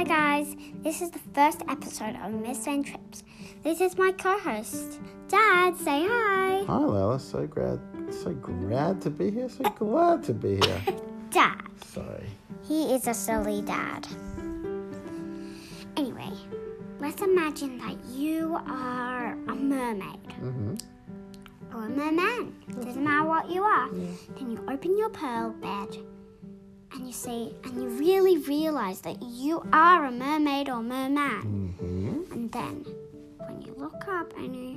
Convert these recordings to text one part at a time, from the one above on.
Hi guys, this is the first episode of Miss Van Trips. This is my co-host, Dad. Say hi. Hi, Lila. So glad, so glad to be here. So glad to be here. Dad. Sorry. He is a silly dad. Anyway, let's imagine that you are a mermaid Mm-hmm. or a merman. Doesn't matter what you are. Then you open your pearl bed you see, and you really realize that you are a mermaid or merman. Mm-hmm. And then when you look up and you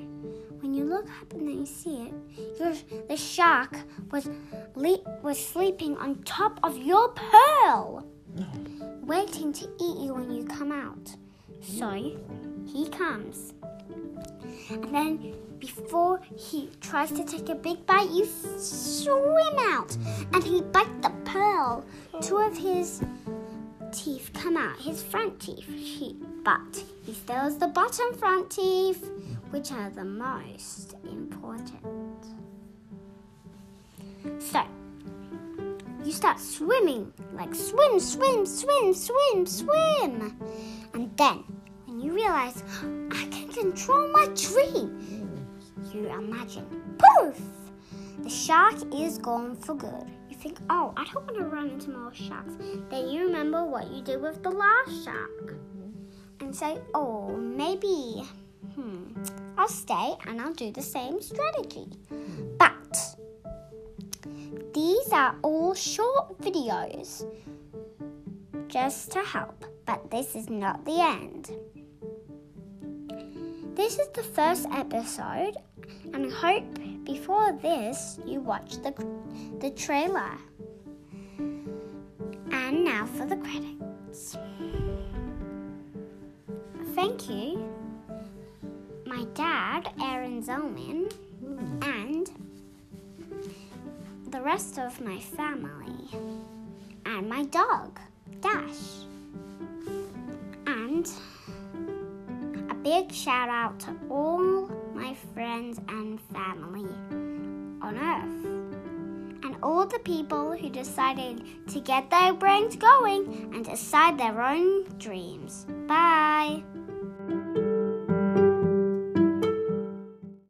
when you look up and then you see it, the shark was le- was sleeping on top of your pearl, waiting to eat you when you come out. So he comes, and then before he tries to take a big bite, you swim out, and he bites the pearl. Two of his teeth come out, his front teeth, he, but he still has the bottom front teeth, which are the most important. So, you start swimming, like swim, swim, swim, swim, swim. And then, when you realize, control my dream, you imagine, poof, the shark is gone for good. You think, oh, I don't want to run into more sharks. Then you remember what you did with the last shark. And say, oh, maybe, hmm, I'll stay and I'll do the same strategy. But these are all short videos just to help, but this is not the end. This is the first episode, and I hope before this you watch the, the trailer. And now for the credits. Thank you, my dad, Aaron Zellman, and the rest of my family, and my dog, Dash. Big shout out to all my friends and family on Earth. And all the people who decided to get their brains going and decide their own dreams. Bye.